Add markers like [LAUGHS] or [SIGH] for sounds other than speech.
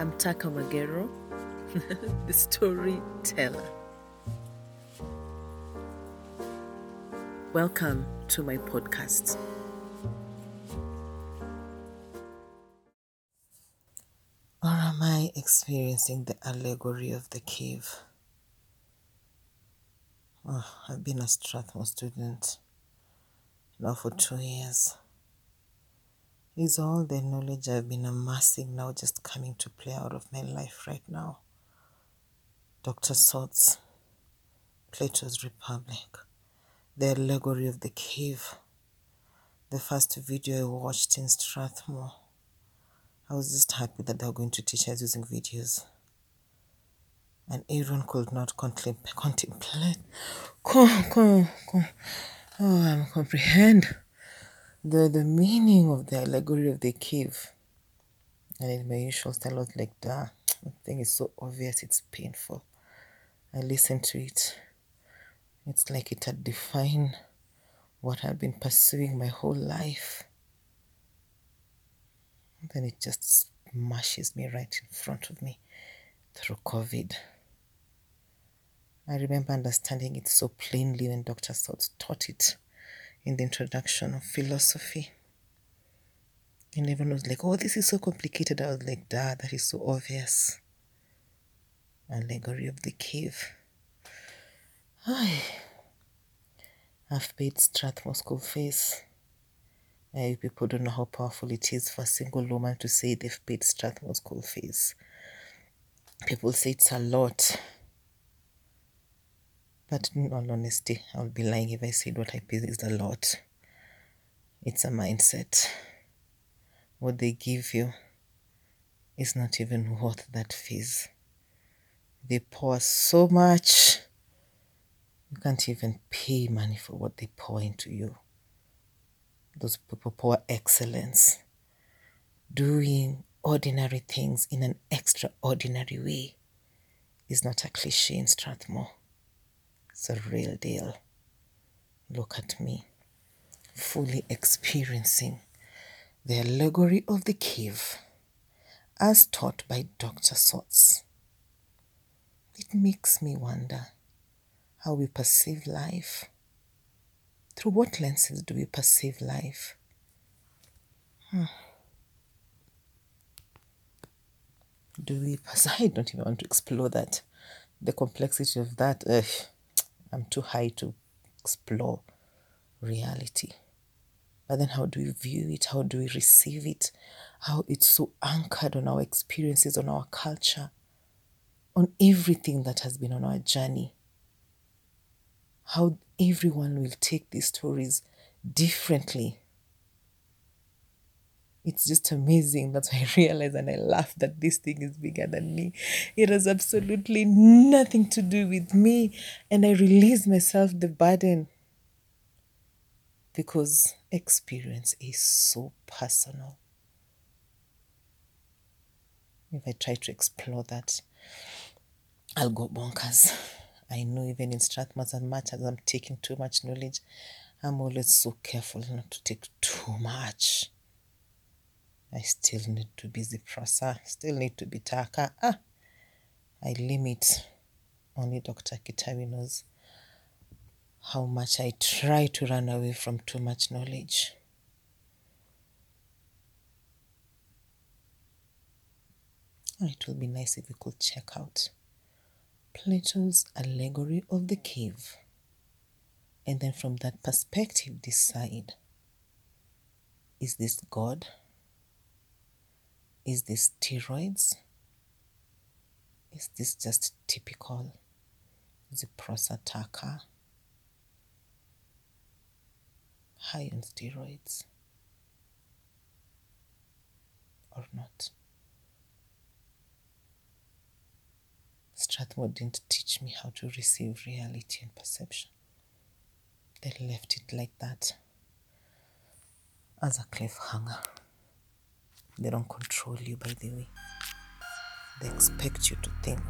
I'm Taka Magero, [LAUGHS] the storyteller. Welcome to my podcast. Or am I experiencing the allegory of the cave? Oh, I've been a Strathmore student now for two years. Is all the knowledge I've been amassing now just coming to play out of my life right now? Dr. Swords, Plato's Republic, the allegory of the cave, the first video I watched in Strathmore. I was just happy that they were going to teach us using videos. And Aaron could not contemplate, [LAUGHS] contemplate, con, con, con, oh, comprehend the, the meaning of the allegory of the cave. And in my usual style, was like, "Da, the thing is so obvious, it's painful. I listened to it. It's like it had defined what I've been pursuing my whole life. And then it just smashes me right in front of me through COVID. I remember understanding it so plainly when Dr. Swords taught it in the introduction of philosophy. And everyone was like, oh, this is so complicated. I was like, Dad, that is so obvious. Allegory of the cave. Ay. [SIGHS] I've paid Strathmore school fees. Uh, people don't know how powerful it is for a single woman to say they've paid Strathmore school fees. People say it's a lot. But in all honesty, I would be lying if I said what I pay is a lot. It's a mindset. What they give you is not even worth that fees. They pour so much, you can't even pay money for what they pour into you. Those people pour excellence, doing ordinary things in an extraordinary way is not a cliche in Strathmore. It's a real deal. Look at me, fully experiencing the allegory of the cave as taught by Dr. Swords. It makes me wonder how we perceive life. Through what lenses do we perceive life? Hmm. Do we, [LAUGHS] I don't even want to explore that. The complexity of that. Ugh. I'm too high to explore reality. But then, how do we view it? How do we receive it? How it's so anchored on our experiences, on our culture, on everything that has been on our journey. How everyone will take these stories differently it's just amazing. That's why I [LAUGHS] realize and I laugh that this thing is bigger than me. It has absolutely nothing to do with me. And I release myself the burden because experience is so personal. If I try to explore that, I'll go bonkers. [LAUGHS] I know even in Strathmore, as much as I'm taking too much knowledge, I'm always so careful not to take too much I still need to be the Prasa, still need to be Taka. Ah, I limit. Only Dr. Kitawi knows how much I try to run away from too much knowledge. It will be nice if we could check out Plato's allegory of the cave and then from that perspective decide is this God? Is this steroids? Is this just typical Ziprosataka? High on steroids or not? Strathmore didn't teach me how to receive reality and perception. They left it like that as a cliffhanger. They don't control you, by the way. They expect you to think.